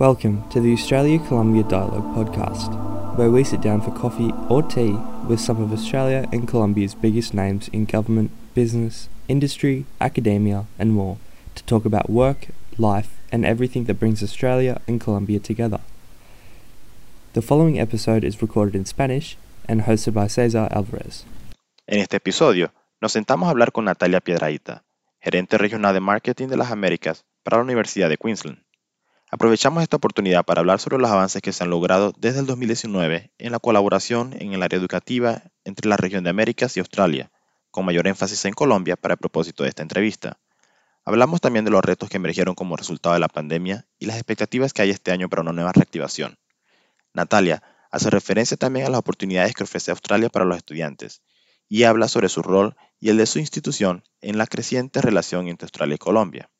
Welcome to the Australia Colombia Dialogue podcast, where we sit down for coffee or tea with some of Australia and Colombia's biggest names in government, business, industry, academia, and more to talk about work, life, and everything that brings Australia and Colombia together. The following episode is recorded in Spanish and hosted by Cesar Alvarez. En este episodio, nos sentamos a hablar con Natalia Piedraíta, gerente regional de marketing de las Américas para la Universidad de Queensland. Aprovechamos esta oportunidad para hablar sobre los avances que se han logrado desde el 2019 en la colaboración en el área educativa entre la región de Américas y Australia, con mayor énfasis en Colombia para el propósito de esta entrevista. Hablamos también de los retos que emergieron como resultado de la pandemia y las expectativas que hay este año para una nueva reactivación. Natalia hace referencia también a las oportunidades que ofrece Australia para los estudiantes y habla sobre su rol y el de su institución en la creciente relación entre Australia y Colombia.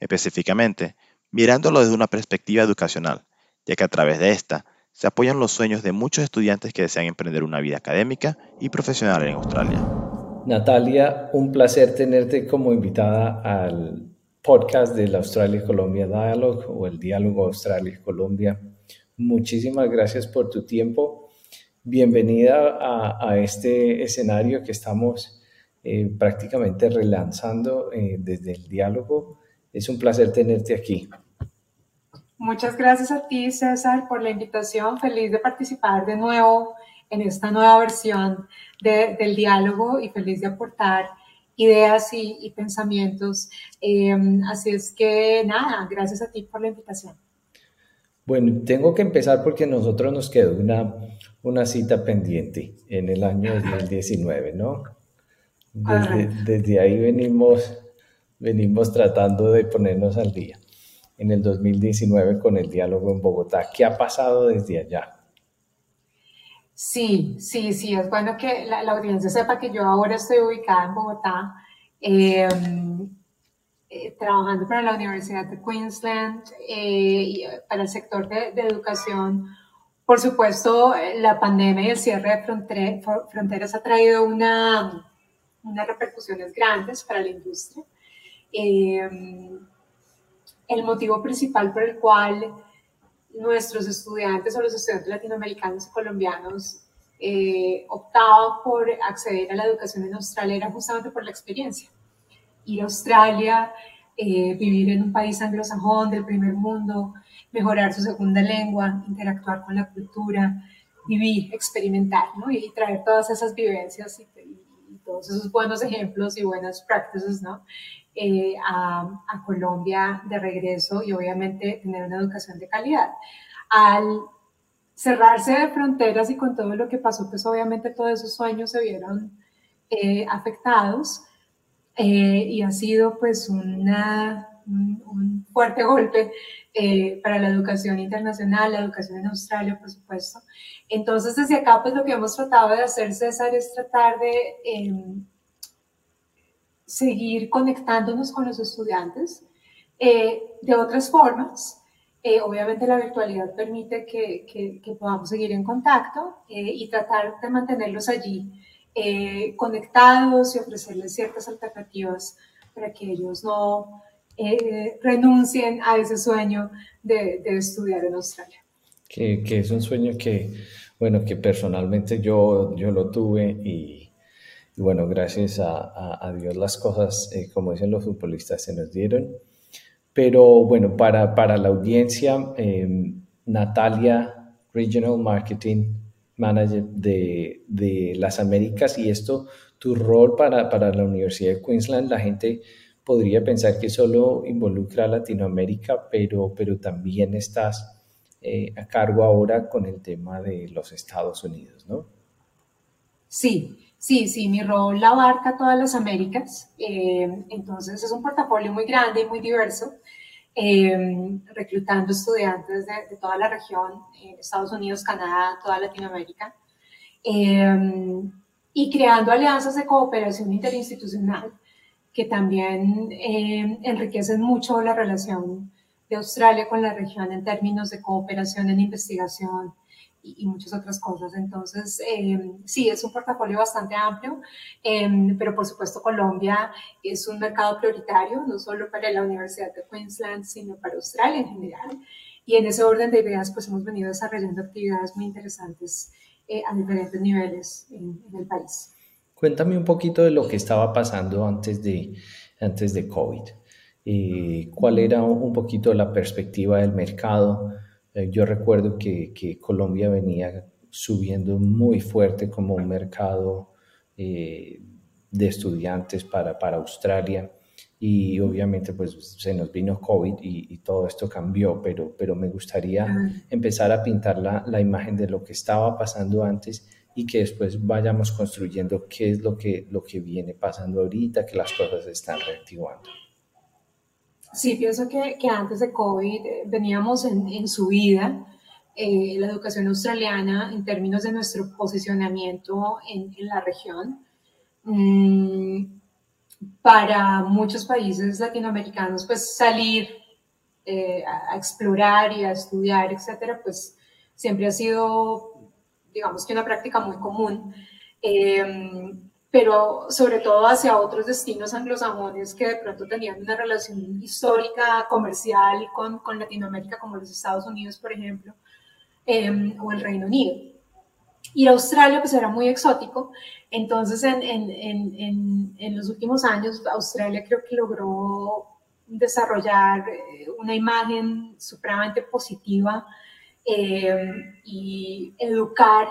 Específicamente, mirándolo desde una perspectiva educacional, ya que a través de esta se apoyan los sueños de muchos estudiantes que desean emprender una vida académica y profesional en Australia. Natalia, un placer tenerte como invitada al podcast del Australia-Colombia Dialogue o el Diálogo Australia-Colombia. Muchísimas gracias por tu tiempo. Bienvenida a, este escenario que estamos eh, prácticamente relanzando eh, desde el diálogo es un placer tenerte aquí. Muchas gracias a ti, César, por la invitación. Feliz de participar de nuevo en esta nueva versión del diálogo y feliz de aportar ideas y, pensamientos. Em, así es que nada, gracias a ti por la invitación. Bueno, tengo que empezar porque nosotros nos quedó una, una cita pendiente en el año 2019, ¿no? Desde, desde ahí venimos venimos tratando de ponernos al día en el 2019 con el diálogo en Bogotá. ¿Qué ha pasado desde allá? Sí, sí, sí, es bueno que la, audiencia sepa que yo ahora estoy ubicada en Bogotá, em, eh, trabajando para la Universidad de Queensland eh, y eh, para el sector de, educación. Por supuesto, la pandemia y el cierre de fronteras ha traído una, unas repercusiones grandes para la industria. El motivo principal por el cual nuestros estudiantes o los estudiantes latinoamericanos y colombianos eh, optaban por acceder a la educación en Australia era justamente por la experiencia. Ir a Australia, eh, vivir en un país anglosajón del primer mundo, mejorar su segunda lengua, interactuar con la cultura, vivir, experimentar, ¿no? Y, traer todas esas vivencias y, y, todos esos buenos ejemplos y buenas prácticas, ¿no? Eh, a, Colombia de regreso y obviamente tener una educación de calidad. Al cerrarse de fronteras y con todo lo que pasó, pues obviamente todos esos sueños se vieron eh, afectados eh, y ha sido pues una, un, fuerte golpe para la educación internacional, la educación en Australia, por supuesto. Entonces, desde acá, pues lo que hemos tratado de hacer, César, es tratar de em, seguir conectándonos con los estudiantes eh, de otras formas. Eh, obviamente la virtualidad permite que, que, podamos seguir en contacto eh, y tratar de mantenerlos allí conectados y ofrecerles ciertas alternativas para que ellos no renuncien a ese sueño de, de estudiar en Australia. Que, que, es un sueño que, bueno, que personalmente yo, yo lo tuve y bueno, gracias a, Dios las cosas, eh, como dicen los futbolistas, se nos dieron. Pero bueno, para, para la audiencia, em, Natalia, Regional Marketing Manager de, de, las Américas, y esto, tu rol para, para la Universidad de Queensland, la gente podría pensar que solo involucra a Latinoamérica, pero, pero también estás eh, a cargo ahora con el tema de los Estados Unidos, ¿no? Sí, Sí, sí, mi rol abarca todas las Américas, eh, entonces es un portafolio muy grande y muy diverso, eh, reclutando estudiantes de, toda la región, eh, Estados Unidos, Canadá, toda Latinoamérica, y creando alianzas de cooperación interinstitucional que también enriquecen mucho la relación de Australia con la región en términos de cooperación en investigación, y, muchas otras cosas. Entonces, em, sí, es un portafolio bastante amplio, em, pero por supuesto Colombia es un mercado prioritario, no solo para la Universidad de Queensland, sino para Australia en general. y en ese orden de ideas pues hemos venido desarrollando actividades muy interesantes eh, a diferentes niveles en, el país. Cuéntame un poquito de lo que estaba pasando antes de, antes de COVID. Eh, ¿Cuál era un poquito la perspectiva del mercado? Eh, yo recuerdo que, que, Colombia venía subiendo muy fuerte como un mercado de estudiantes para, para Australia y obviamente pues se nos vino COVID y, todo esto cambió, pero, pero me gustaría empezar a pintar la, la, imagen de lo que estaba pasando antes y que después vayamos construyendo qué es lo que, lo que viene pasando ahorita, que las cosas se están reactivando. Sí, pienso que, que antes de COVID eh, veníamos en, en subida. Eh, la educación australiana en términos de nuestro posicionamiento en, la región. Mm, para muchos países latinoamericanos, pues salir eh, a, explorar y a estudiar, etcétera, pues siempre ha sido, digamos que una práctica muy común. Pero sobre todo hacia otros destinos anglosajones que de pronto tenían una relación histórica, comercial con, con Latinoamérica, como los Estados Unidos, por ejemplo, em, o el Reino Unido. Ir a Australia pues era muy exótico, entonces en, en, en, en los últimos años Australia creo que logró desarrollar eh, una imagen supremamente positiva eh, y educar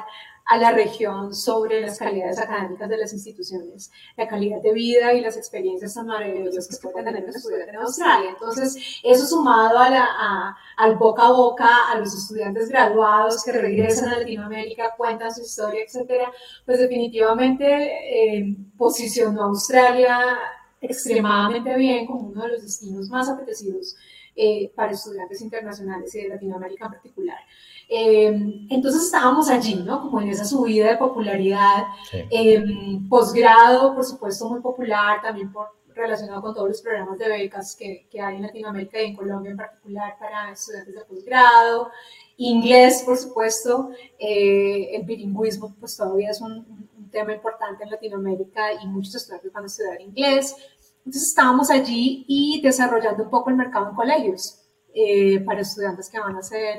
a la región sobre las calidades académicas de las instituciones, la calidad de vida y las experiencias tan maravillosas que pueden tener los estudiantes en Australia. Entonces, eso sumado a al boca a boca, a los estudiantes graduados que regresan a Latinoamérica, cuentan su historia, etcétera, pues definitivamente eh, posicionó a Australia extremadamente bien como uno de los destinos más apetecidos eh, para estudiantes internacionales y de Latinoamérica en particular. Eh, entonces estábamos allí, ¿no? Como en esa subida de popularidad. Eh, posgrado, por supuesto, muy popular, también por, relacionado con todos los programas de becas que, que hay en Latinoamérica y en Colombia en particular para estudiantes de posgrado. Inglés, por supuesto, eh, el bilingüismo, pues todavía es un, un, tema importante en Latinoamérica y muchos estudiantes van a estudiar inglés. Entonces estábamos allí y desarrollando un poco el mercado en colegios para estudiantes que van a hacer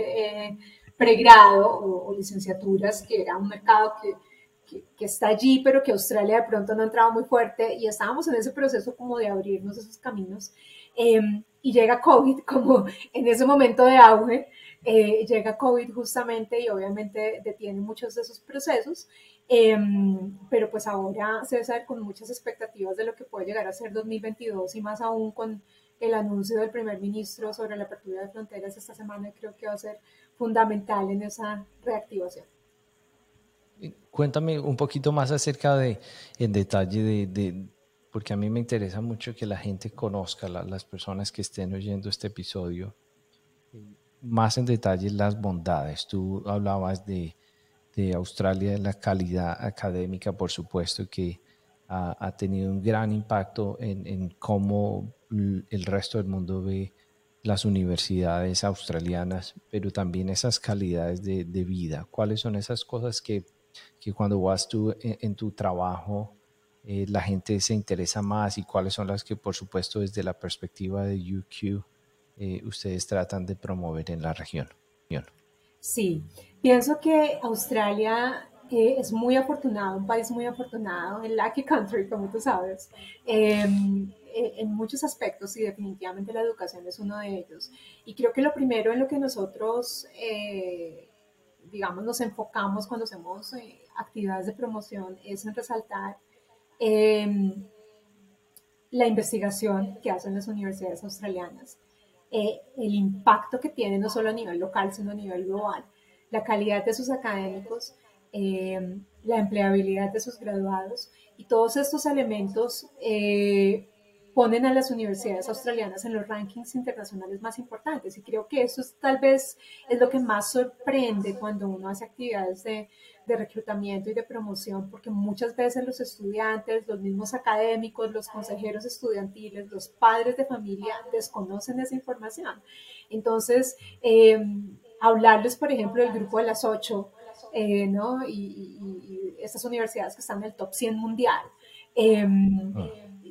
pregrado o, licenciaturas, que era un mercado que, que, está allí, pero que Australia de pronto no entraba muy fuerte y estábamos en ese proceso como de abrirnos esos caminos. Em, y llega COVID como en ese momento de auge, eh, llega COVID justamente y obviamente detiene muchos de esos procesos, em, pero pues ahora César con muchas expectativas de lo que puede llegar a ser 2022 y más aún con el anuncio del primer ministro sobre la apertura de fronteras esta semana creo que va a ser fundamental en esa reactivación. Cuéntame un poquito más acerca de, en detalle de, porque a mí me interesa mucho que la gente conozca, las personas que estén oyendo este episodio, más en detalle las bondades. Tú hablabas de, de Australia, de la calidad académica, por supuesto, que ha, tenido un gran impacto en, en, cómo el resto del mundo ve las universidades australianas, pero también esas calidades de, vida. ¿Cuáles son esas cosas que, que cuando vas tú en, tu trabajo eh, la gente se interesa más y cuáles son las que, por supuesto, desde la perspectiva de UQ, eh, ustedes tratan de promover en la región? Sí, pienso que Australia eh, es muy afortunado, un país muy afortunado, el lucky country, como tú sabes. Em, eh, en muchos aspectos y definitivamente la educación es uno de ellos. Y creo que lo primero en lo que nosotros, eh, digamos, nos enfocamos cuando hacemos eh, actividades de promoción es en resaltar em, la investigación que hacen las universidades australianas, el impacto que tienen no solo a nivel local, sino a nivel global, la calidad de sus académicos, em, la empleabilidad de sus graduados y todos estos elementos ponen a las universidades australianas en los rankings internacionales más importantes. Y creo que eso es, tal vez es lo que más sorprende cuando uno hace actividades de, reclutamiento y de promoción, porque muchas veces los estudiantes, los mismos académicos, los consejeros estudiantiles, los padres de familia desconocen esa información. Entonces, em, hablarles, por ejemplo, del grupo de las ocho, eh, ¿no? Y, y, y, estas universidades que están en el top 100 mundial. Eh,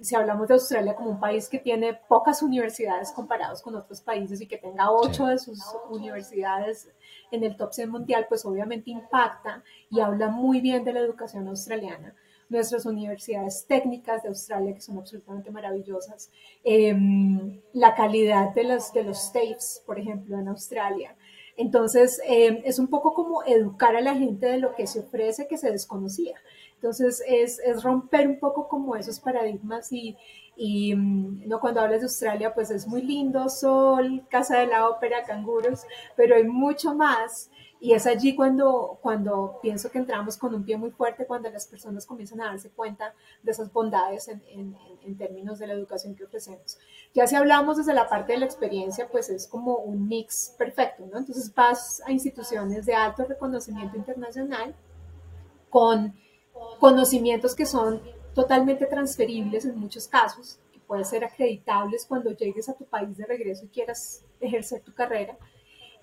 si hablamos de Australia como un país que tiene pocas universidades comparados con otros países y que tenga ocho de sus universidades en el top 100 mundial, pues obviamente impacta y habla muy bien de la educación australiana. Nuestras universidades técnicas de Australia, que son absolutamente maravillosas, em, la calidad de los, de los TAFEs, por ejemplo, en Australia. Entonces, em, es un poco como educar a la gente de lo que se ofrece que se desconocía. Entonces, es, es romper un poco como esos paradigmas y, y mm, no cuando hablas de Australia, pues es muy lindo, sol, casa de la ópera, canguros, pero hay mucho más. Y es allí cuando, cuando pienso que entramos con un pie muy fuerte, cuando las personas comienzan a darse cuenta de esas bondades en, en, términos de la educación que ofrecemos. Ya si hablamos desde la parte de la experiencia, pues es como un mix perfecto, ¿no? Entonces vas a instituciones de alto reconocimiento internacional con conocimientos que son totalmente transferibles en muchos casos, que pueden ser acreditables cuando llegues a tu país de regreso y quieras ejercer tu carrera,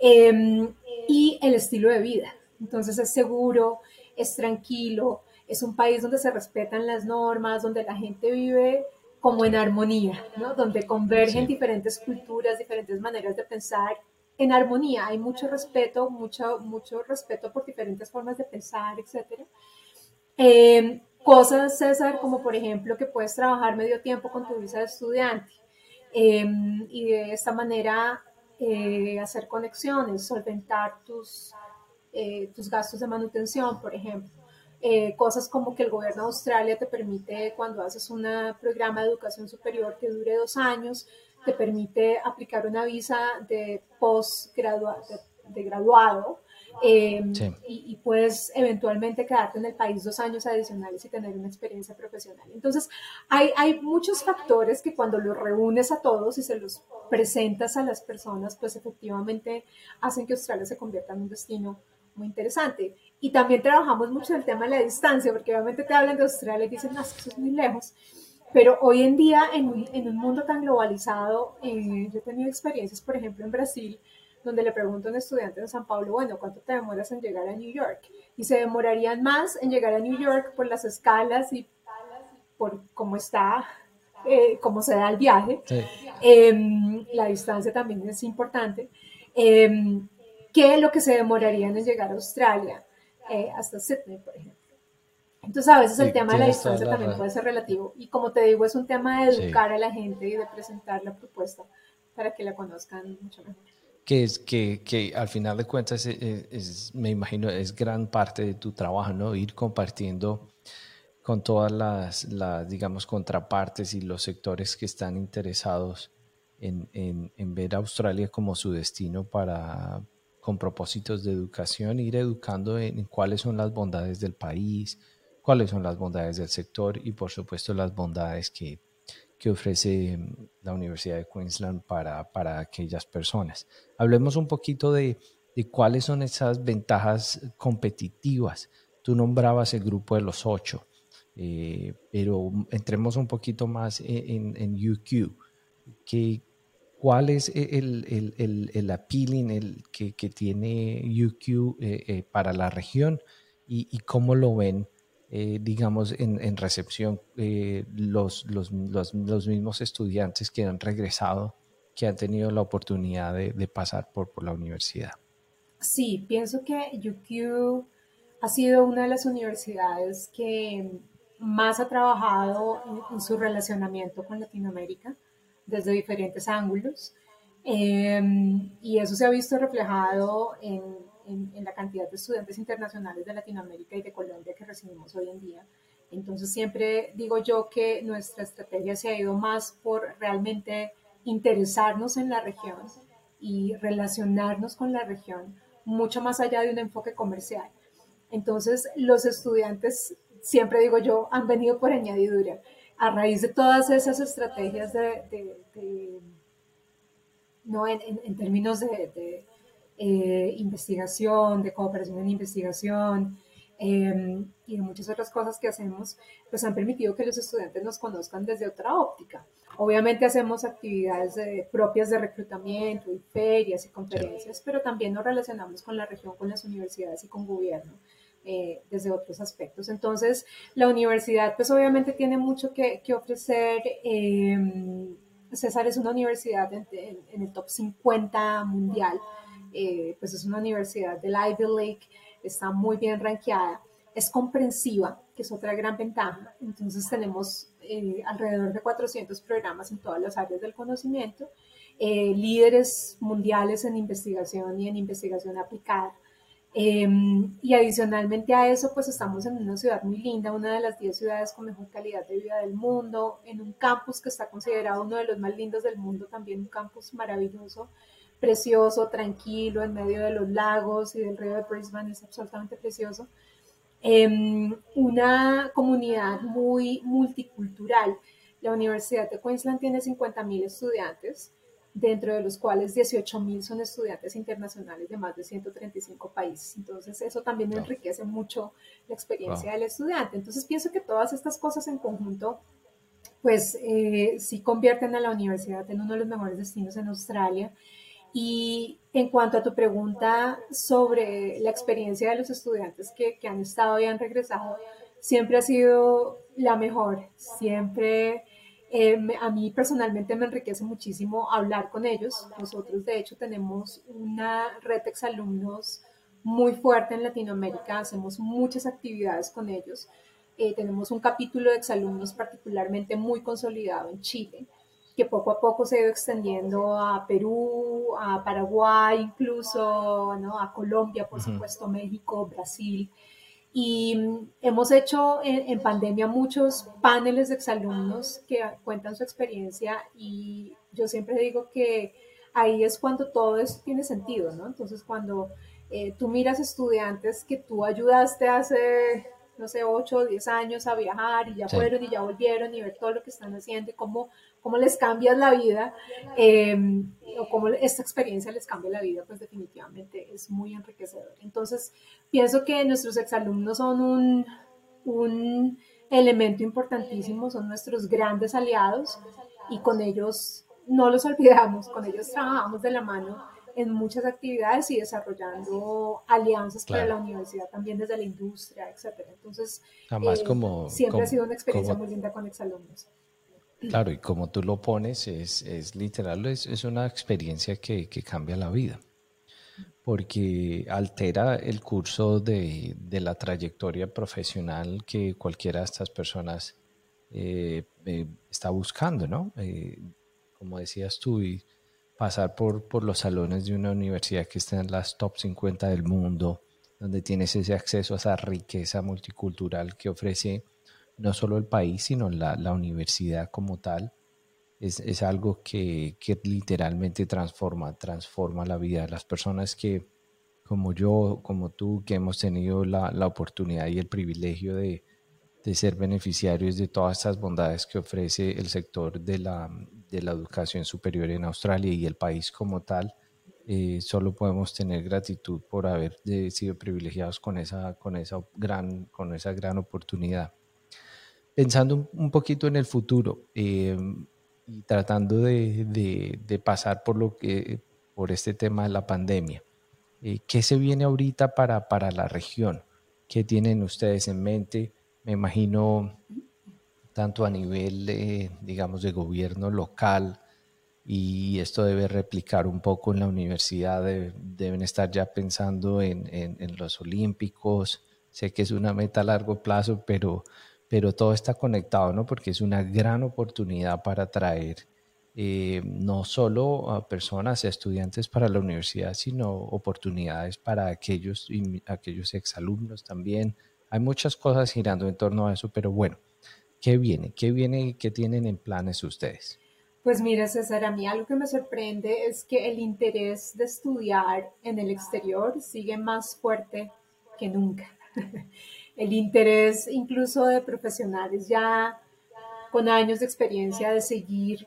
em, y el estilo de vida. Entonces es seguro, es tranquilo, es un país donde se respetan las normas, donde la gente vive como en armonía, ¿no? donde convergen diferentes culturas, diferentes maneras de pensar en armonía. Hay mucho respeto, mucho, mucho respeto por diferentes formas de pensar, etcétera. Eh, cosas, César, como por ejemplo que puedes trabajar medio tiempo con tu visa de estudiante em, y de esta manera eh, hacer conexiones, solventar tus, eh, tus gastos de manutención, por ejemplo. Eh, cosas como que el gobierno de Australia te permite, cuando haces un programa de educación superior que dure dos años, te permite aplicar una visa de postgraduado, de graduado Em, y, puedes eventualmente quedarte en el país dos años adicionales y tener una experiencia profesional. Entonces, hay, hay muchos factores que cuando los reúnes a todos y se los presentas a las personas, pues efectivamente hacen que Australia se convierta en un destino muy interesante. Y también trabajamos mucho el tema de la distancia, porque obviamente te hablan de Australia y dicen, no, eso es muy lejos. Pero hoy en día, en un, en un mundo tan globalizado, eh, yo he tenido experiencias, por ejemplo, en Brasil, donde le pregunto a un estudiante de San Pablo, bueno, ¿cuánto te demoras en llegar a New York? Y se demorarían más en llegar a New York por las escalas y por cómo está, eh, cómo se da el viaje. Em, la distancia también es importante. Eh, que lo que se demorarían en llegar a Australia, eh, hasta Sydney, por ejemplo. Entonces, a veces el tema de la distancia también puede ser relativo. Y como te digo, es un tema de educar a la gente y de presentar la propuesta para que la conozcan mucho mejor que es que, que, al final de cuentas es, me imagino es gran parte de tu trabajo, ¿no? Ir compartiendo con todas las, las digamos, contrapartes y los sectores que están interesados en, en, en, ver a Australia como su destino para, con propósitos de educación, ir educando en cuáles son las bondades del país, cuáles son las bondades del sector y por supuesto las bondades que, que ofrece mm, la Universidad de Queensland para, para aquellas personas. Hablemos un poquito de, de, cuáles son esas ventajas competitivas. Tú nombrabas el grupo de los ocho, eh, pero entremos un poquito más e, en, en UQ. Que, ¿Cuál es el, el, el, el appealing el que, que tiene UQ eh, eh, para la región y, y, cómo lo ven eh, digamos, en, recepción eh, los, los, los, mismos estudiantes que han regresado, que han tenido la oportunidad de, pasar por, por la universidad? Sí, pienso que UQ ha sido una de las universidades que más ha trabajado en, su relacionamiento con Latinoamérica desde diferentes ángulos. Em, y eso se ha visto reflejado en en, la cantidad de estudiantes internacionales de Latinoamérica y de Colombia que recibimos hoy en día. Entonces siempre digo yo que nuestra estrategia se ha ido más por realmente interesarnos en la región y relacionarnos con la región, mucho más allá de un enfoque comercial. Entonces los estudiantes, siempre digo yo, han venido por añadidura. A raíz de todas esas estrategias de, no en, en, términos de, eh, investigación, de cooperación en investigación em, y de muchas otras cosas que hacemos, pues han permitido que los estudiantes nos conozcan desde otra óptica. Obviamente hacemos actividades propias de reclutamiento y ferias y conferencias, pero también nos relacionamos con la región, con las universidades y con gobierno eh, desde otros aspectos. Entonces, la universidad pues obviamente tiene mucho que, ofrecer. Em, César es una universidad en, el top 50 mundial, eh, pues es una universidad del Ivy League, está muy bien rankeada, es comprensiva, que es otra gran ventaja. Entonces tenemos eh, alrededor de 400 programas en todas las áreas del conocimiento, líderes mundiales en investigación y en investigación aplicada. Em, y adicionalmente a eso, pues estamos en una ciudad muy linda, una de las 10 ciudades con mejor calidad de vida del mundo, en un campus que está considerado uno de los más lindos del mundo, también un campus maravilloso, precioso, tranquilo, en medio de los lagos y del río de Brisbane, es absolutamente precioso. Em, una comunidad muy multicultural. La Universidad de Queensland tiene 50.000 estudiantes dentro de los cuales 18.000 son estudiantes internacionales de más de 135 países. Entonces, eso también enriquece mucho la experiencia del estudiante. Entonces, pienso que todas estas cosas en conjunto, pues eh, sí convierten a la universidad en uno de los mejores destinos en Australia. Y en cuanto a tu pregunta sobre la experiencia de los estudiantes que, que han estado y han regresado, siempre ha sido la mejor. Siempre eh, a mí personalmente me enriquece muchísimo hablar con ellos. Nosotros, de hecho, tenemos una red de exalumnos muy fuerte en Latinoamérica, hacemos muchas actividades con ellos. Eh, tenemos un capítulo de exalumnos particularmente muy consolidado en Chile, que poco a poco se ha ido extendiendo a Perú, a Paraguay, incluso ¿no? a Colombia, por supuesto, México, Brasil. Y hemos hecho en, pandemia muchos paneles de exalumnos que cuentan su experiencia y yo siempre digo que ahí es cuando todo eso tiene sentido, ¿no? Entonces cuando eh, tú miras estudiantes que tú ayudaste hace, no sé, 8 o 10 años a viajar y ya fueron y ya volvieron y ver todo lo que están haciendo y cómo cómo les cambias la vida em, o cómo esta experiencia les cambia la vida, pues definitivamente es muy enriquecedor. Entonces, pienso que nuestros exalumnos son un, un elemento importantísimo, son nuestros grandes aliados y con ellos no los olvidamos, con ellos trabajamos de la mano en muchas actividades y desarrollando alianzas para la universidad también desde la industria, etcétera. Entonces, Además, eh, como, siempre ha sido una experiencia muy linda con exalumnos. Claro, y como tú lo pones, es, es literal, es, es, una experiencia que, que, cambia la vida, porque altera el curso de, de la trayectoria profesional que cualquiera de estas personas eh, eh, está buscando, ¿no? Eh, como decías tú, y pasar por, por los salones de una universidad que está en las top 50 del mundo, donde tienes ese acceso a esa riqueza multicultural que ofrece no solo el país, sino la, la universidad como tal, es, es algo que, que, literalmente transforma, transforma la vida de las personas que, como yo, como tú, que hemos tenido la, la oportunidad y el privilegio de, de, ser beneficiarios de todas estas bondades que ofrece el sector de la, de la educación superior en Australia y el país como tal. Eh, solo podemos tener gratitud por haber eh, sido privilegiados con esa, con, esa gran, con esa gran oportunidad pensando un, poquito en el futuro eh, y tratando de, pasar por, lo que, por este tema de la pandemia, eh, ¿qué se viene ahorita para, para la región? ¿Qué tienen ustedes en mente? Me imagino tanto a nivel, digamos, de gobierno local, y esto debe replicar un poco en la universidad, deben estar ya pensando en, en, los olímpicos, sé que es una meta a largo plazo, pero pero todo está conectado, ¿no? Porque es una gran oportunidad para atraer eh, no solo a personas, a estudiantes para la universidad, sino oportunidades para aquellos, aquellos exalumnos también. Hay muchas cosas girando en torno a eso, pero bueno, ¿qué viene? ¿Qué viene qué tienen en planes ustedes? Pues mira, César, a mí algo que me sorprende es que el interés de estudiar en el exterior sigue más fuerte que nunca. el interés incluso de profesionales ya con años de experiencia de seguir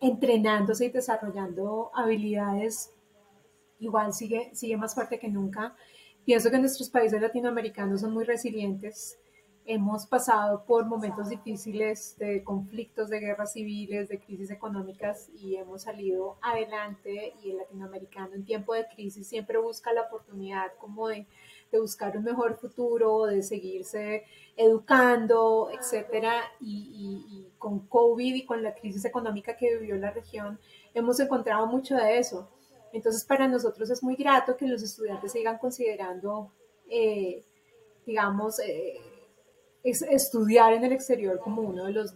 entrenándose y desarrollando habilidades, igual sigue, sigue más fuerte que nunca. Pienso que nuestros países latinoamericanos son muy resilientes hemos pasado por momentos difíciles de conflictos, de guerras civiles, de crisis económicas y hemos salido adelante y el latinoamericano en tiempo de crisis siempre busca la oportunidad como de, buscar un mejor futuro, de seguirse educando, etcétera. Y, y, con COVID y con la crisis económica que vivió la región, hemos encontrado mucho de eso. Entonces, para nosotros es muy grato que los estudiantes sigan considerando, eh, digamos, eh, es estudiar en el exterior como uno de los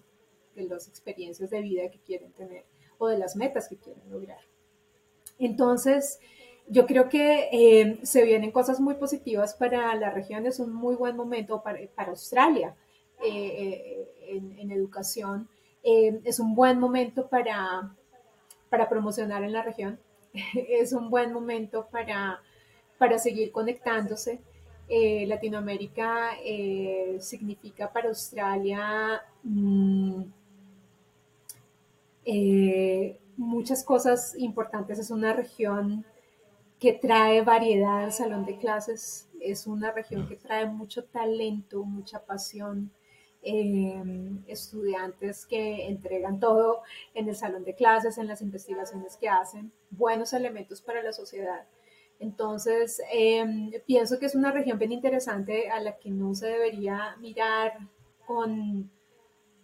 de las experiencias de vida que quieren tener o de las metas que quieren lograr. Entonces, yo creo que eh, se vienen cosas muy positivas para la región, es un muy buen momento para, para Australia eh, eh, en, educación, es un buen momento para, para promocionar en la región, es un buen momento para, para seguir conectándose. Eh, Latinoamérica eh, significa para Australia mm, eh, muchas cosas importantes. Es una región que trae variedad al salón de clases, es una región que trae mucho talento, mucha pasión. estudiantes que entregan todo en el salón de clases, en las investigaciones que hacen, buenos elementos para la sociedad entonces, em, pienso que es una región bien interesante a la que no se debería mirar con,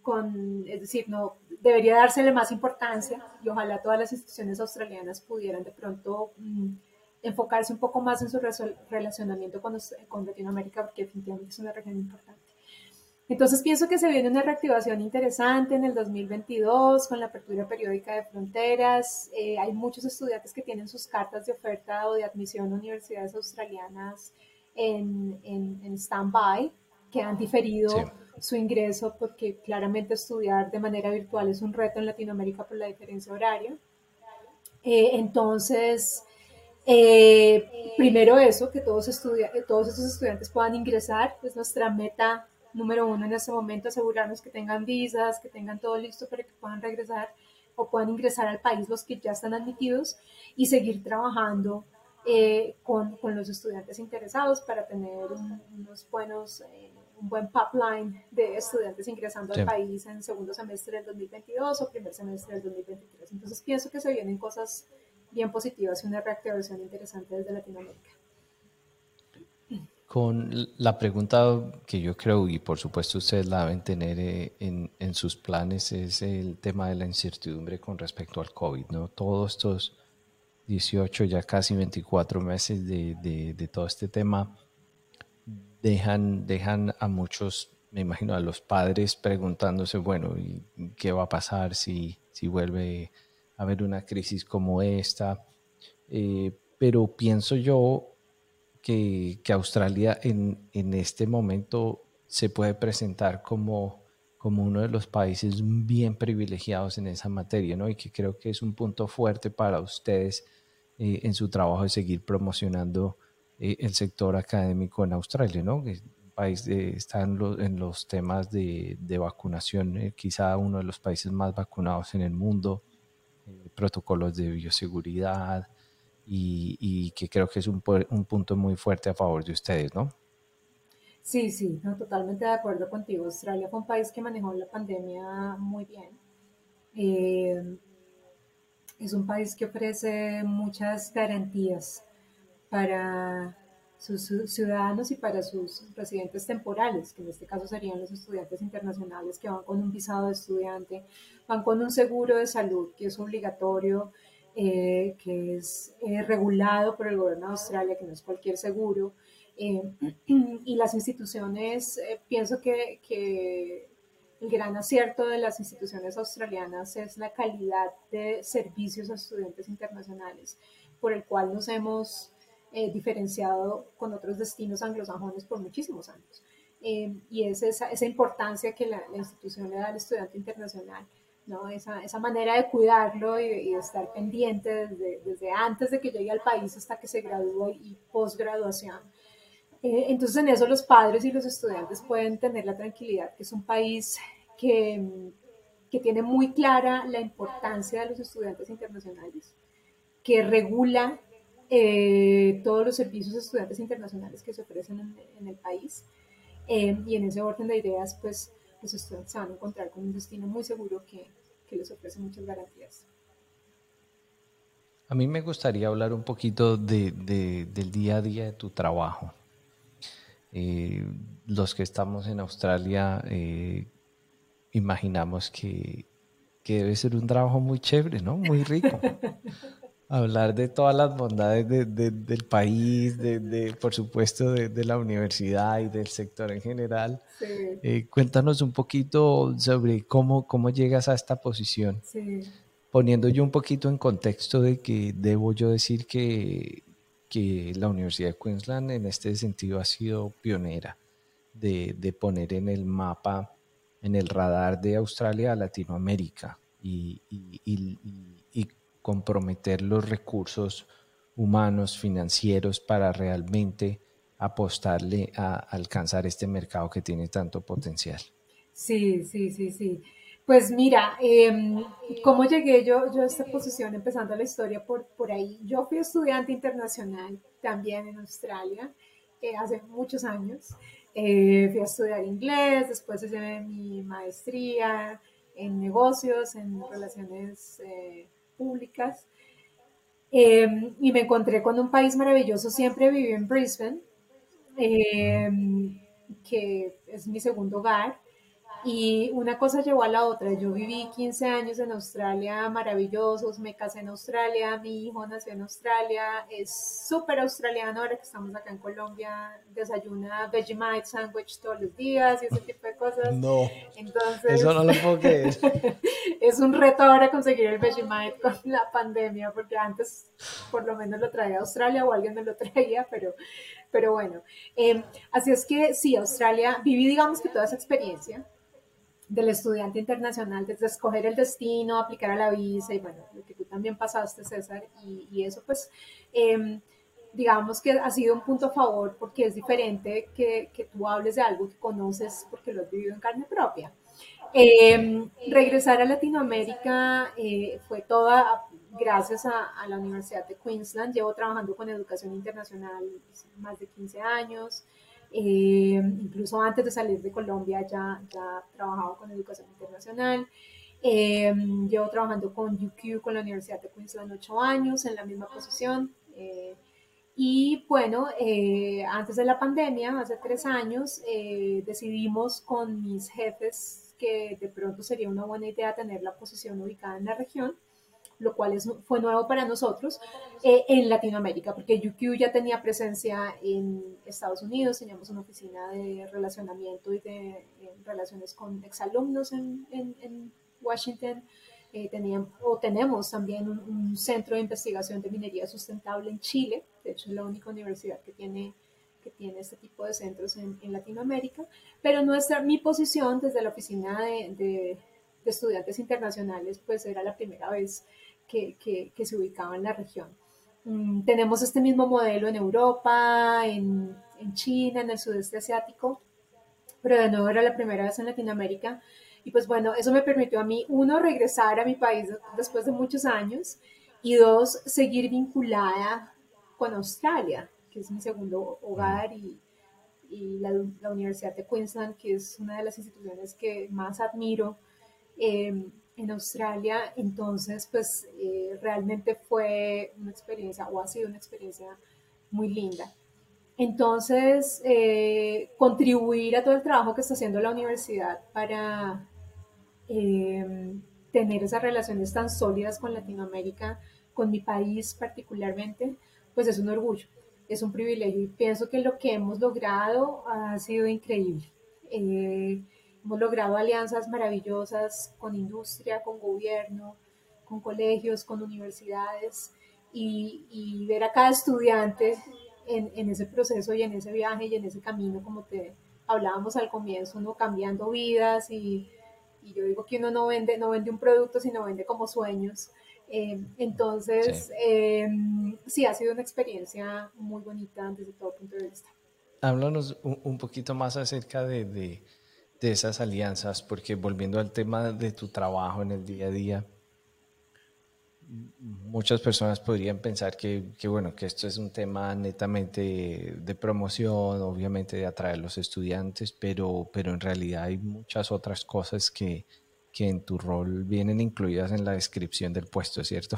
con, es decir, no debería dársele más importancia y ojalá todas las instituciones australianas pudieran de pronto mm, enfocarse un poco más en su relacionamiento con, con Latinoamérica porque definitivamente es una región importante. Entonces pienso que se viene una reactivación interesante en el 2022 con la apertura periódica de fronteras. Eh, hay muchos estudiantes que tienen sus cartas de oferta o de admisión a universidades australianas en, en, stand-by, que han diferido su ingreso porque claramente estudiar de manera virtual es un reto en Latinoamérica por la diferencia horaria. Eh, entonces, eh, primero eso, que todos, todos estos estudiantes puedan ingresar, es nuestra meta número uno en este momento, asegurarnos que tengan visas, que tengan todo listo para que puedan regresar o puedan ingresar al país los que ya están admitidos y seguir trabajando eh, con, con, los estudiantes interesados para tener unos buenos, eh, un buen pipeline de estudiantes ingresando al país en segundo semestre del 2022 o primer semestre del 2023. Entonces pienso que se vienen cosas bien positivas y una reactivación interesante desde Latinoamérica con la pregunta que yo creo, y por supuesto ustedes la deben tener eh, en, en, sus planes, es el tema de la incertidumbre con respecto al COVID, ¿no? Todos estos 18, ya casi 24 meses de, de, de todo este tema dejan, dejan a muchos, me imagino, a los padres preguntándose, bueno, ¿qué va a pasar si, si vuelve a haber una crisis como esta? Eh, pero pienso yo que, Australia en, este momento se puede presentar como, como uno de los países bien privilegiados en esa materia, ¿no? Y que creo que es un punto fuerte para ustedes eh, en su trabajo de seguir promocionando eh, el sector académico en Australia, ¿no? El país está en, los temas de, vacunación, eh, quizá uno de los países más vacunados en el mundo, protocolos de bioseguridad, y, que creo que es un, un, punto muy fuerte a favor de ustedes, ¿no? Sí, sí, no, totalmente de acuerdo contigo. Australia fue un país que manejó la pandemia muy bien. Eh, es un país que ofrece muchas garantías para sus ciudadanos y para sus residentes temporales, que en este caso serían los estudiantes internacionales que van con un visado de estudiante, van con un seguro de salud que es obligatorio eh, que es eh, regulado por el gobierno de Australia, que no es cualquier seguro. Eh, y las instituciones, pienso que, que, el gran acierto de las instituciones australianas es la calidad de servicios a estudiantes internacionales, por el cual nos hemos diferenciado con otros destinos anglosajones por muchísimos años. y es esa, esa importancia que la, la institución le da al estudiante internacional ¿no? Esa, esa manera de cuidarlo y, de estar pendiente desde, desde, antes de que llegue al país hasta que se gradúe y posgraduación. Eh, entonces en eso los padres y los estudiantes pueden tener la tranquilidad que es un país que, que tiene muy clara la importancia de los estudiantes internacionales, que regula eh, todos los servicios de estudiantes internacionales que se ofrecen en, en el país Em, y en ese orden de ideas, pues los estudiantes se van a encontrar con un destino muy seguro que, que les ofrece muchas garantías. A mí me gustaría hablar un poquito de, del día a día de tu trabajo. Eh, los que estamos en Australia eh, imaginamos que, que, debe ser un trabajo muy chévere, ¿no? Muy rico. Hablar de todas las bondades de, del país, de, por supuesto de, la universidad y del sector en general. Eh, cuéntanos un poquito sobre cómo, cómo llegas a esta posición. Sí. Poniendo yo un poquito en contexto de que debo yo decir que, que la Universidad de Queensland en este sentido ha sido pionera de, poner en el mapa, en el radar de Australia a Latinoamérica y, y, y, comprometer los recursos humanos, financieros para realmente apostarle a alcanzar este mercado que tiene tanto potencial. Sí, sí, sí, sí. Pues mira, eh, ¿cómo llegué yo, yo a esta posición empezando la historia por, por ahí? Yo fui estudiante internacional también en Australia eh, hace muchos años. Eh, fui a estudiar inglés, después hice mi maestría en negocios, en relaciones eh, Em, y me encontré con un país maravilloso. Siempre viví en Brisbane, em, que es mi segundo hogar. Y una cosa llevó a la otra. Yo viví 15 años en Australia, maravillosos, me casé en Australia, mi hijo nació en Australia, es súper australiano ahora que estamos acá en Colombia, desayuna Vegemite sandwich todos los días y ese tipo de cosas. No, Entonces, eso no lo puedo creer. es un reto ahora conseguir el Vegemite con la pandemia, porque antes por lo menos lo traía a Australia o alguien me lo traía, pero, pero bueno. Eh, así es que sí, Australia, viví digamos que toda esa experiencia del estudiante internacional, desde escoger el destino, aplicar a la visa y bueno, lo que tú también pasaste, César, y, eso pues, em, digamos que ha sido un punto a favor porque es diferente que, que, tú hables de algo que conoces porque lo has vivido en carne propia. Em, regresar a Latinoamérica eh, fue toda gracias a, a, la Universidad de Queensland. Llevo trabajando con educación internacional más de 15 años. Eh, incluso antes de salir de Colombia ya, ya trabajaba con educación internacional. Eh, llevo trabajando con UQ, con la Universidad de Queensland, ocho años en la misma posición. Eh, y bueno, antes de la pandemia, hace tres años, decidimos con mis jefes que de pronto sería una buena idea tener la posición ubicada en la región lo cual es, fue nuevo para nosotros eh, en Latinoamérica, porque UQ ya tenía presencia en Estados Unidos, teníamos una oficina de relacionamiento y de, relaciones con exalumnos en, en, Washington, eh, o tenemos también un, centro de investigación de minería sustentable en Chile, de hecho es la única universidad que tiene que tiene este tipo de centros en, en Latinoamérica, pero nuestra, mi posición desde la oficina de, de, de estudiantes internacionales, pues era la primera vez que, se ubicaba en la región. Mm, tenemos este mismo modelo en Europa, en, China, en el sudeste asiático, pero de nuevo era la primera vez en Latinoamérica. Y pues bueno, eso me permitió a mí, uno, regresar a mi país después de muchos años y dos, seguir vinculada con Australia, que es mi segundo hogar y, la, Universidad de Queensland, que es una de las instituciones que más admiro. Eh, en Australia, entonces pues eh, realmente fue una experiencia o ha sido una experiencia muy linda. Entonces, eh, contribuir a todo el trabajo que está haciendo la universidad para eh, tener esas relaciones tan sólidas con Latinoamérica, con mi país particularmente, pues es un orgullo, es un privilegio y pienso que lo que hemos logrado ha sido increíble. Hemos logrado alianzas maravillosas con industria, con gobierno, con colegios, con universidades y, ver a cada estudiante en, ese proceso y en ese viaje y en ese camino, como te hablábamos al comienzo, ¿no? cambiando vidas y, yo digo que uno no vende, no vende un producto, sino vende como sueños. Eh, entonces, sí. Eh, sí. ha sido una experiencia muy bonita desde todo punto de vista. Háblanos un, poquito más acerca de de esas alianzas, porque volviendo al tema de tu trabajo en el día a día, muchas personas podrían pensar que, bueno, que esto es un tema netamente de promoción, obviamente de atraer a los estudiantes, pero, pero en realidad hay muchas otras cosas que, que en tu rol vienen incluidas en la descripción del puesto, ¿cierto?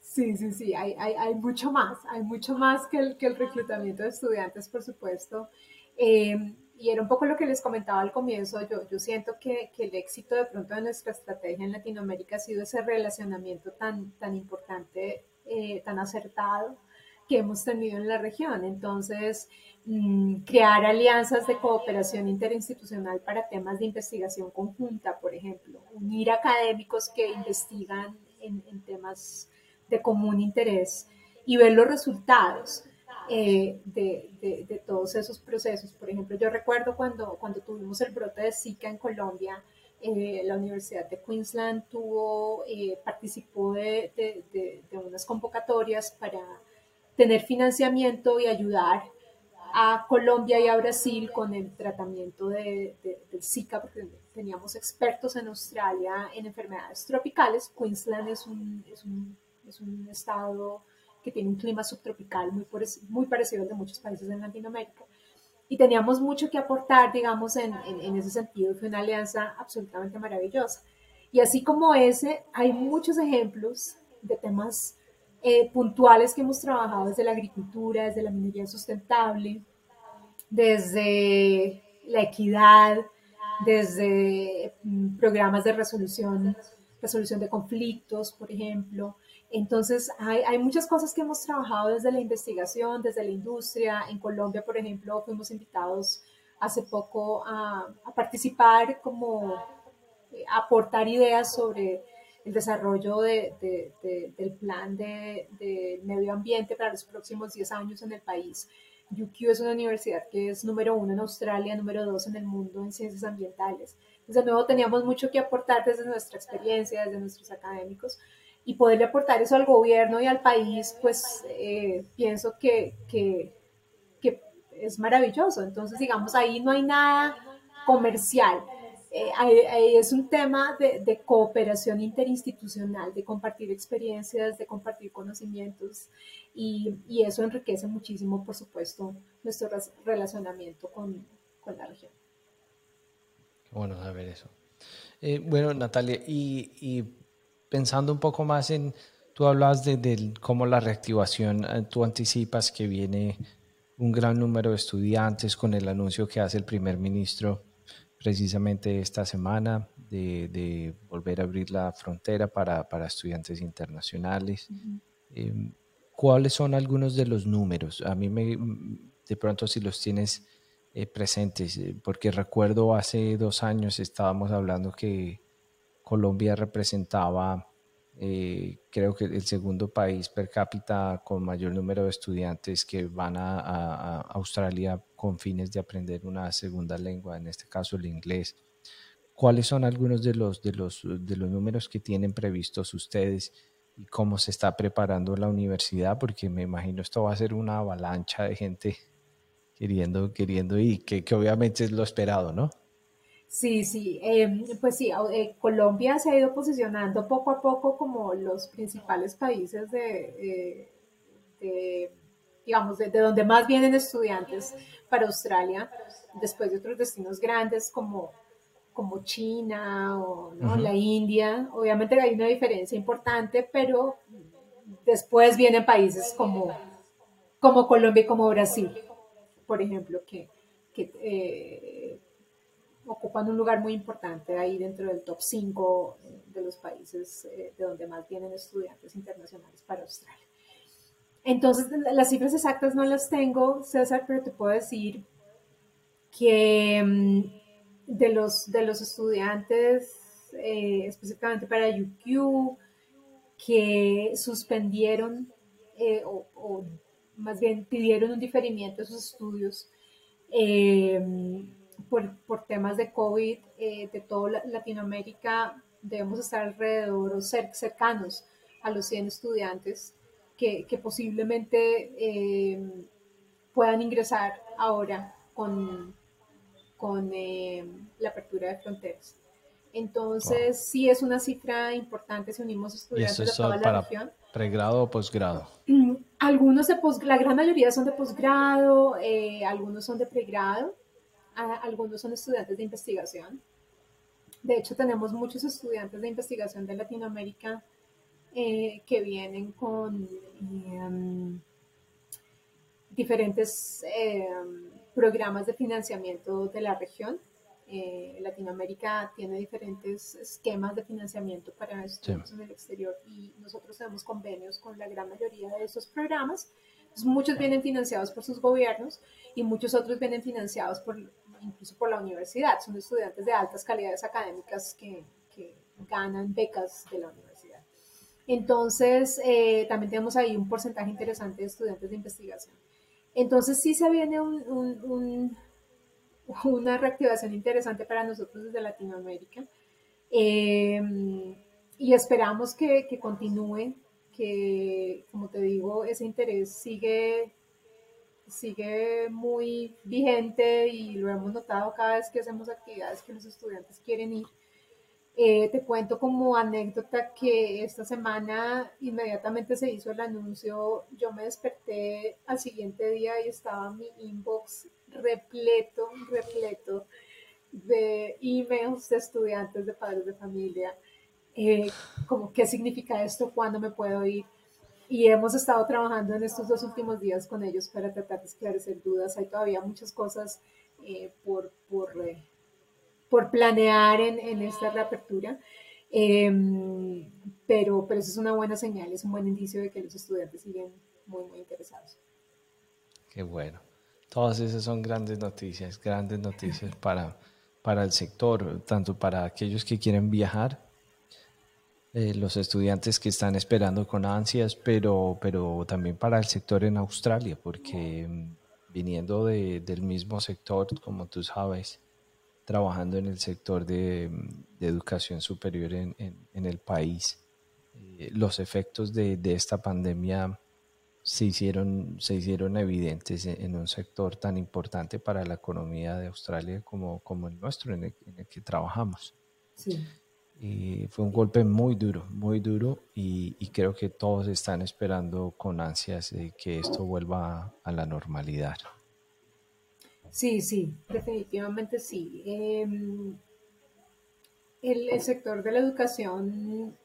Sí, sí, sí, hay, hay, hay mucho más, hay mucho más que el, que el reclutamiento de estudiantes, por supuesto. Eh, y era un poco lo que les comentaba al comienzo, yo, yo siento que, el éxito de pronto de nuestra estrategia en Latinoamérica ha sido ese relacionamiento tan, tan importante, eh, tan acertado que hemos tenido en la región. Entonces, mmm, crear alianzas de cooperación interinstitucional para temas de investigación conjunta, por ejemplo, unir académicos que investigan en, en temas de común interés y ver los resultados eh, de, de, de, todos esos procesos. Por ejemplo, yo recuerdo cuando, cuando tuvimos el brote de Zika en Colombia, eh, la Universidad de Queensland tuvo, eh, participó de, de, unas convocatorias para tener financiamiento y ayudar a Colombia y a Brasil con el tratamiento de, del Zika, porque teníamos expertos en Australia en enfermedades tropicales. Queensland es un, es un, es un estado que tiene un clima subtropical muy, muy parecido al de muchos países en Latinoamérica. Y teníamos mucho que aportar, digamos, en, en, ese sentido. Fue una alianza absolutamente maravillosa. Y así como ese, hay muchos ejemplos de temas eh, puntuales que hemos trabajado desde la agricultura, desde la minería sustentable, desde la equidad, desde mm, programas de resolución, resolución de conflictos, por ejemplo, entonces, hay, muchas cosas que hemos trabajado desde la investigación, desde la industria. En Colombia, por ejemplo, fuimos invitados hace poco a, participar como eh, aportar ideas sobre el desarrollo de, de, de, del plan de, medio ambiente para los próximos 10 años en el país. UQ es una universidad que es número uno en Australia, número dos en el mundo en ciencias ambientales. Entonces, de nuevo, teníamos mucho que aportar desde nuestra experiencia, desde nuestros académicos, y poderle aportar eso al gobierno y al país, pues eh, pienso que, que, es maravilloso. Entonces, digamos, ahí no hay nada comercial. Eh, ahí, es un tema de, de, cooperación interinstitucional, de compartir experiencias, de compartir conocimientos y, y eso enriquece muchísimo, por supuesto, nuestro relacionamiento con, con la región. Bueno saber eso. Eh, bueno, Natalia, y pensando un poco más en, tú hablas de, de, cómo la reactivación, eh, tú anticipas que viene un gran número de estudiantes con el anuncio que hace el primer ministro precisamente esta semana de, de volver a abrir la frontera para, para estudiantes internacionales. Uh -huh. eh, ¿Cuáles son algunos de los números? A mí me, de pronto si los tienes eh, presentes, eh, porque recuerdo hace dos años estábamos hablando que Colombia representaba, eh, creo que el segundo país per cápita con mayor número de estudiantes que van a, Australia con fines de aprender una segunda lengua, en este caso el inglés. ¿Cuáles son algunos de los, de los, de los números que tienen previstos ustedes y cómo se está preparando la universidad? Porque me imagino esto va a ser una avalancha de gente queriendo, queriendo ir, que, que obviamente es lo esperado, ¿no? Sí, sí, eh, pues sí, eh, Colombia se ha ido posicionando poco a poco como los principales países de, eh, de digamos, de, de, donde más vienen estudiantes para Australia, después de otros destinos grandes como, como China o ¿no? uh -huh. la India. Obviamente hay una diferencia importante, pero después vienen países como, como Colombia y como Brasil, por ejemplo, que, que eh, ocupan un lugar muy importante ahí dentro del top 5 de los países eh, de donde más vienen estudiantes internacionales para Australia. Entonces, las cifras exactas no las tengo, César, pero te puedo decir que mm, de los, de los estudiantes, eh, específicamente para UQ, que suspendieron eh, o, o, más bien pidieron un diferimiento de sus estudios, eh, por, por temas de COVID eh, de toda Latinoamérica, debemos estar alrededor o cer cercanos a los 100 estudiantes que, que posiblemente eh, puedan ingresar ahora con, con eh, la apertura de fronteras. Entonces, sí es una cifra importante si unimos estudiantes de toda la para región. ¿Pregrado o posgrado? Mm, algunos de posgrado, la gran mayoría son de posgrado, eh, algunos son de pregrado, algunos son estudiantes de investigación. De hecho, tenemos muchos estudiantes de investigación de Latinoamérica eh, que vienen con em, diferentes em, programas de financiamiento de la región. Eh, Latinoamérica tiene diferentes esquemas de financiamiento para estudios en el exterior y nosotros tenemos convenios con la gran mayoría de esos programas. muchos vienen financiados por sus gobiernos y muchos otros vienen financiados por incluso por la universidad. Son estudiantes de altas calidades académicas que, ganan becas de la universidad. Entonces, eh, también tenemos ahí un porcentaje interesante de estudiantes de investigación. Entonces, sí se viene un, una reactivación interesante para nosotros desde Latinoamérica. Em, y esperamos que, que continúe, que, como te digo, ese interés sigue sigue muy vigente y lo hemos notado cada vez que hacemos actividades que los estudiantes quieren ir. Eh, te cuento como anécdota que esta semana inmediatamente se hizo el anuncio, yo me desperté al siguiente día y estaba mi inbox repleto, repleto de emails de estudiantes, de padres de familia, eh, como qué significa esto, cuándo me puedo ir y hemos estado trabajando en estos dos últimos días con ellos para tratar de esclarecer dudas. Hay todavía muchas cosas eh, por, por, eh, por, planear en, en esta reapertura, em, pero, pero eso es una buena señal, es un buen indicio de que los estudiantes siguen muy, muy interesados. Qué bueno. Todas esas son grandes noticias, grandes noticias para, para el sector, tanto para aquellos que quieren viajar eh, los estudiantes que están esperando con ansias, pero, pero también para el sector en Australia, porque mm, viniendo de, del mismo sector, como tú sabes, trabajando en el sector de, mm, educación superior en, en, el país, eh, los efectos de, de, esta pandemia se hicieron, se hicieron evidentes en, un sector tan importante para la economía de Australia como, como el nuestro, en el, el que trabajamos. Sí. Y fue un golpe muy duro, muy duro y, creo que todos están esperando con ansias que esto vuelva a la normalidad. Sí, sí, definitivamente sí. Em, el, sector de la educación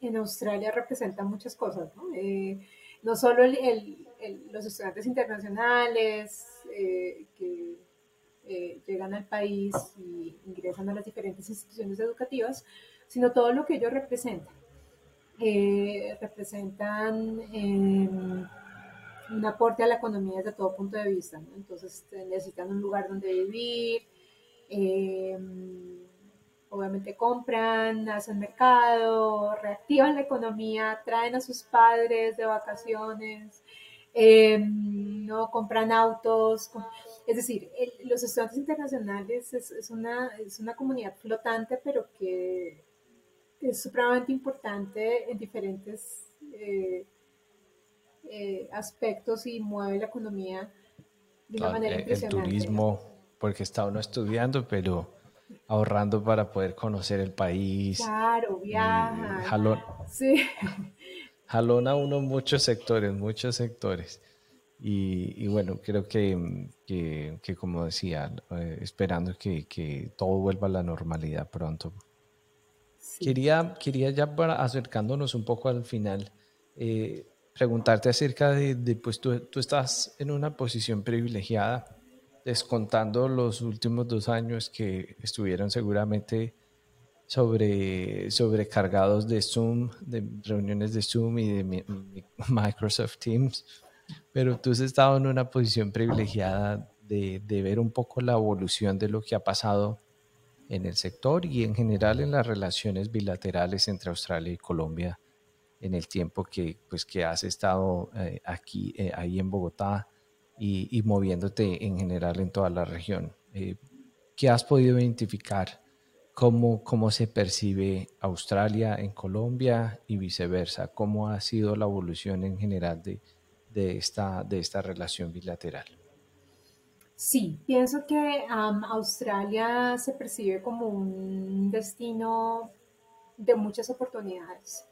en Australia representa muchas cosas, ¿no? Eh, no solo los estudiantes internacionales eh, que eh, llegan al país y ingresan a las diferentes instituciones educativas, sino todo lo que ellos representan. Eh, representan em, un aporte a la economía desde todo punto de vista. Entonces necesitan un lugar donde vivir, em, obviamente compran, hacen mercado, reactivan la economía, traen a sus padres de vacaciones, em, no compran autos. Es decir, los estudiantes internacionales es, una, es una comunidad flotante, pero que es supremamente importante en diferentes eh, eh, aspectos y mueve la economía de una manera el, impresionante. El turismo, porque está uno estudiando, pero ahorrando para poder conocer el país. Claro, viaja. Jalón, sí. jalón a uno muchos sectores, muchos sectores. Y, bueno, creo que, que, como decía, eh, esperando que, que, todo vuelva a la normalidad pronto. Quería, quería ya para acercándonos un poco al final, eh, preguntarte acerca de, de pues tú, tú, estás en una posición privilegiada, descontando los últimos dos años que estuvieron seguramente sobre, sobrecargados de Zoom, de reuniones de Zoom y de Microsoft Teams pero tú has estado en una posición privilegiada de, ver un poco la evolución de lo que ha pasado en el sector y en general en las relaciones bilaterales entre Australia y Colombia en el tiempo que, pues, que has estado eh, aquí, eh, ahí en Bogotá y, y, moviéndote en general en toda la región. Eh, ¿Qué has podido identificar? ¿Cómo, ¿Cómo se percibe Australia en Colombia y viceversa? ¿Cómo ha sido la evolución en general de, de esta, de esta relación bilateral? Sí, pienso que Australia se percibe como un destino de muchas oportunidades.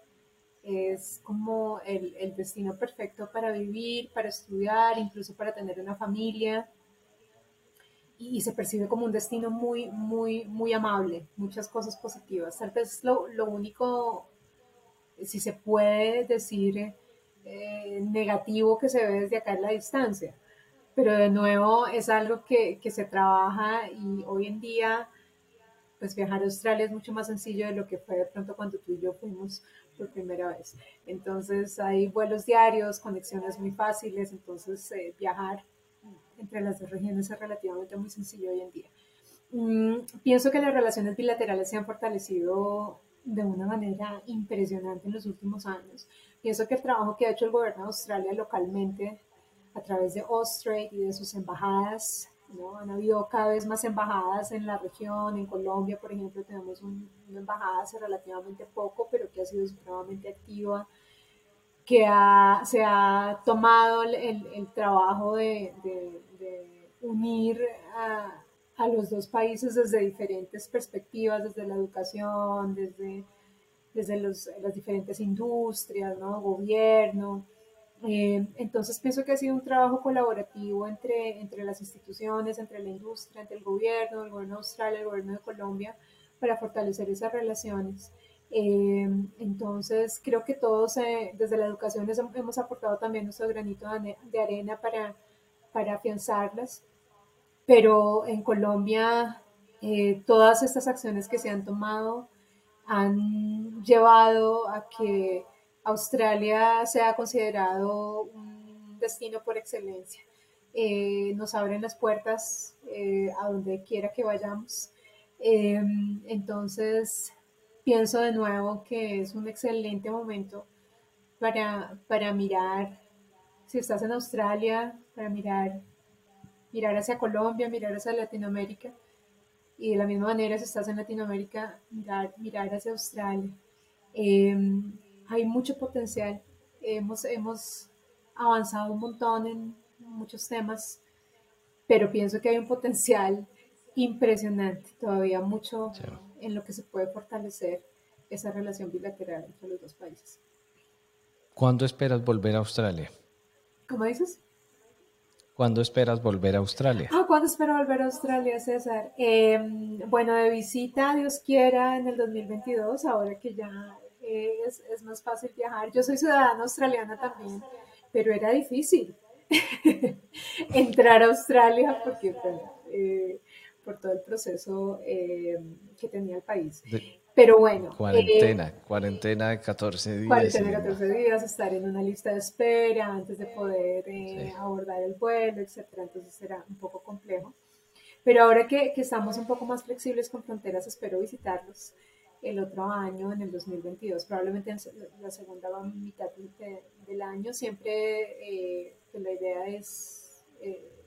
Es como el, el, destino perfecto para vivir, para estudiar, incluso para tener una familia. Y, se percibe como un destino muy, muy, muy amable, muchas cosas positivas. Tal vez lo, lo único, si se puede decir, eh, negativo que se ve desde acá en la distancia pero de nuevo es algo que, que, se trabaja y hoy en día, pues viajar a Australia es mucho más sencillo de lo que fue de pronto cuando tú y yo fuimos por primera vez. Entonces hay vuelos diarios, conexiones muy fáciles, entonces eh, viajar entre las dos regiones es relativamente muy sencillo hoy en día. Mm, pienso que las relaciones bilaterales se han fortalecido de una manera impresionante en los últimos años. Pienso que el trabajo que ha hecho el gobierno de Australia localmente a través de Austrade y de sus embajadas. ¿no? Han habido cada vez más embajadas en la región, en Colombia, por ejemplo, tenemos una embajada hace relativamente poco, pero que ha sido supremamente activa, que se ha tomado el, el trabajo de, de, unir a, a, los dos países desde diferentes perspectivas, desde la educación, desde, desde los, las diferentes industrias, ¿no? gobierno. Eh, entonces pienso que ha sido un trabajo colaborativo entre, entre las instituciones, entre la industria, entre el gobierno, el gobierno de Australia, el gobierno de Colombia, para fortalecer esas relaciones. Eh, entonces creo que todos eh, desde la educación hemos aportado también nuestro granito de arena para, para afianzarlas, pero en Colombia todas estas acciones que se han tomado han llevado a que Australia se ha considerado un destino por excelencia. Eh, nos abren las puertas eh, a donde quiera que vayamos. Eh, entonces, pienso de nuevo que es un excelente momento para, para mirar, si estás en Australia, para mirar, mirar hacia Colombia, mirar hacia Latinoamérica. Y de la misma manera, si estás en Latinoamérica, mirar, mirar hacia Australia hay mucho potencial. Hemos, hemos avanzado un montón en muchos temas, pero pienso que hay un potencial impresionante, todavía mucho en lo que se puede fortalecer esa relación bilateral entre los dos países. ¿Cuándo esperas volver a Australia? ¿Cómo dices? ¿Cuándo esperas volver a Australia? Ah, ¿cuándo espero volver a Australia, César? Em, bueno, de visita, Dios quiera, en el 2022, ahora que ya es, es, más fácil viajar. Yo soy ciudadana australiana también, pero era difícil entrar a Australia porque, eh, por todo el proceso eh, que tenía el país. pero bueno. Cuarentena, eh, cuarentena de 14 días. Cuarentena de 14 días, estar en una lista de espera antes de poder abordar el vuelo, etcétera. Entonces era un poco complejo. Pero ahora que, que estamos un poco más flexibles con fronteras, espero visitarlos el otro año, en el 2022, probablemente en la segunda mitad del año. Siempre eh, la idea es eh,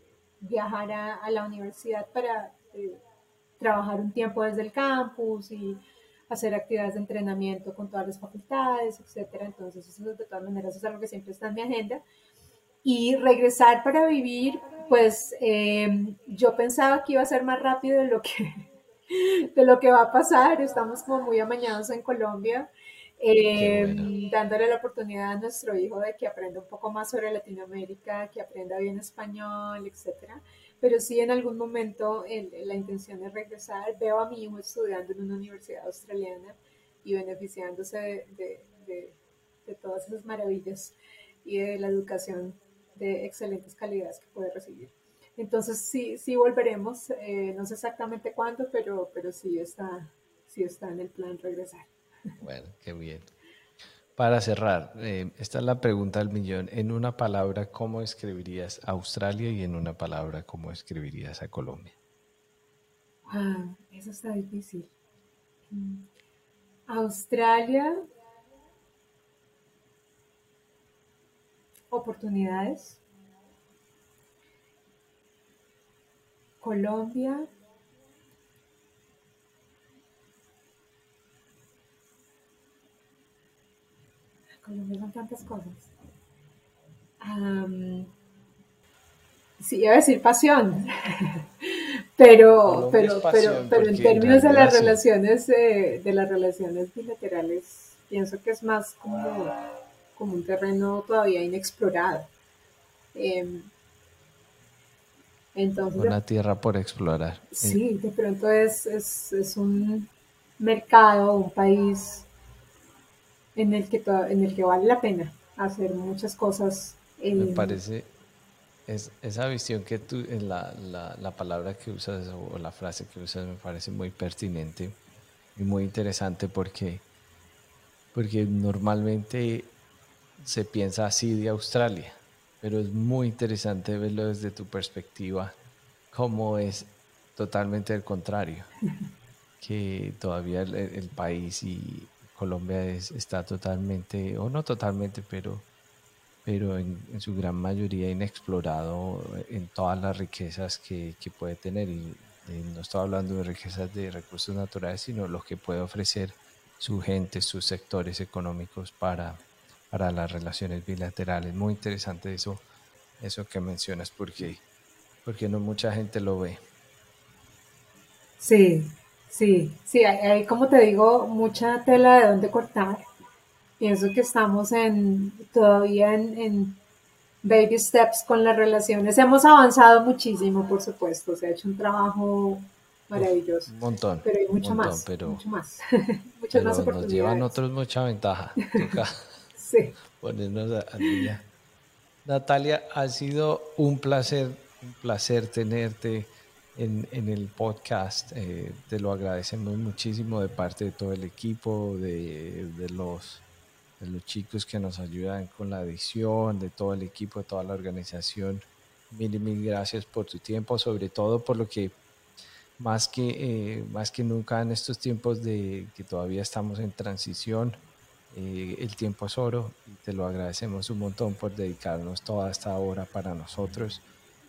viajar a, la universidad para eh, trabajar un tiempo desde el campus y hacer actividades de entrenamiento con todas las facultades, etcétera. Entonces, eso de todas maneras es algo que siempre está en mi agenda. Y regresar para vivir, pues yo pensaba que iba a ser más rápido de lo que de lo que va a pasar. Estamos como muy amañados en Colombia, eh, dándole la oportunidad a nuestro hijo de que aprenda un poco más sobre Latinoamérica, que aprenda bien español, etcétera. Pero sí, en algún momento la intención es regresar. Veo a mi hijo estudiando en una universidad australiana y beneficiándose de, de todas esas maravillas y de la educación de excelentes calidades que puede recibir. Entonces sí, sí volveremos, eh, no sé exactamente cuándo, pero, pero sí, está, sí está en el plan regresar. Bueno, qué bien. Para cerrar, eh, esta es la pregunta del millón. En una palabra, ¿cómo escribirías Australia y en una palabra, cómo escribirías a Colombia? Ah, eso está difícil. Mm. Australia, oportunidades. Colombia, Colombia son tantas cosas. sí, iba a decir pasión, pero, pero, pero, pero en términos de las relaciones, eh, de las relaciones bilaterales, pienso que es más como, como un terreno todavía inexplorado. Em, entonces, Una tierra por explorar. Sí, de pronto es, es, es un mercado, un país en el que, en el que vale la pena hacer muchas cosas. Me parece, es, esa visión que tú, en la, la, la, palabra que usas o la frase que usas me parece muy pertinente y muy interesante porque, porque normalmente se piensa así de Australia, pero es muy interesante verlo desde tu perspectiva, cómo es totalmente el contrario, que todavía el, el país y Colombia es, está totalmente, o no totalmente, pero, pero en, su gran mayoría inexplorado en todas las riquezas que, que puede tener. Y, no estoy hablando de riquezas de recursos naturales, sino lo que puede ofrecer su gente, sus sectores económicos para, para las relaciones bilaterales. Muy interesante eso, eso que mencionas, porque, porque no mucha gente lo ve. Sí, Sí, sí, hay, como te digo, mucha tela de dónde cortar. Pienso que estamos en todavía en, baby steps con las relaciones. Hemos avanzado muchísimo, por supuesto. Se ha hecho un trabajo maravilloso. Un montón. Pero hay mucho más. Pero, mucho más. Muchas más oportunidades. Nos llevan otros mucha ventaja. Toca sí. ponernos a, día. Natalia, ha sido un placer, un placer tenerte en, el podcast. Eh, te lo agradecemos muchísimo de parte de todo el equipo, de, los, de los chicos que nos ayudan con la edición, de todo el equipo, de toda la organización. Mil y mil gracias por tu tiempo, sobre todo por lo que más que, eh, más que nunca en estos tiempos de que todavía estamos en transición, eh, el tiempo es oro y te lo agradecemos un montón por dedicarnos toda esta hora para nosotros.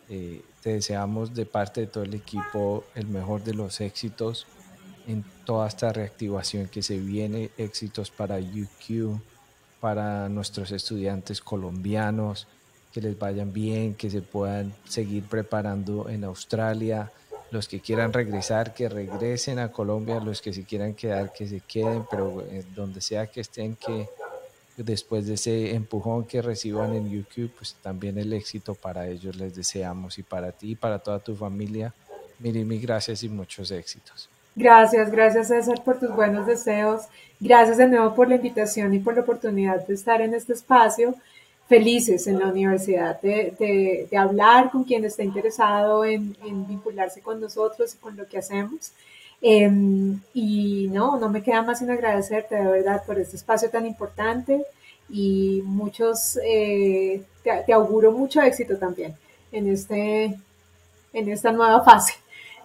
Eh, te deseamos de parte de todo el equipo el mejor de los éxitos en toda esta reactivación que se viene, éxitos para UQ, para nuestros estudiantes colombianos, que les vayan bien, que se puedan seguir preparando en Australia, los que quieran regresar, que regresen a Colombia, los que se quieran quedar, que se queden, pero eh, donde sea que estén, que después de ese empujón que reciban en YouTube, pues también el éxito para ellos les deseamos y para ti y para toda tu familia. Miri, mil gracias y muchos éxitos. Gracias, gracias César por tus buenos deseos. Gracias de nuevo por la invitación y por la oportunidad de estar en este espacio. Felices en la universidad de, de, hablar con quien esté interesado en, en vincularse con nosotros y con lo que hacemos. Em, y no, no me queda más sino agradecerte de verdad por este espacio tan importante y muchos, eh, te, auguro mucho éxito también en, este, en esta nueva fase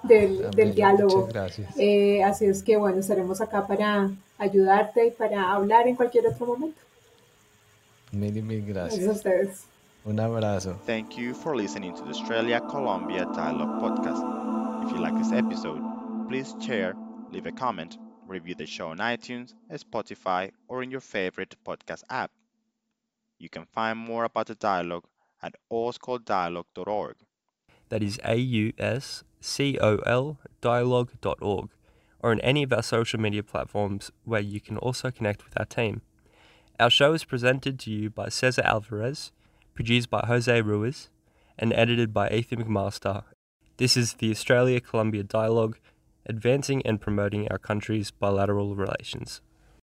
del, del diálogo. Eh, así es que bueno, estaremos acá para ayudarte y para hablar en cualquier otro momento. Mil y mil gracias. Gracias a ustedes. Un abrazo. Thank you for listening to the Australia Colombia Dialogue podcast. If you like this episode, please share, leave a comment, review the show on iTunes, Spotify, or in your favorite podcast app. You can find more about the dialogue at auscoldialogue.org. That is A U S C O L dialogue.org, or on any of our social media platforms where you can also connect with our team. Our show is presented to you by Cesar Alvarez, produced by Jose Ruiz, and edited by Ethan McMaster. This is the Australia Columbia Dialogue advancing and promoting our country's bilateral relations.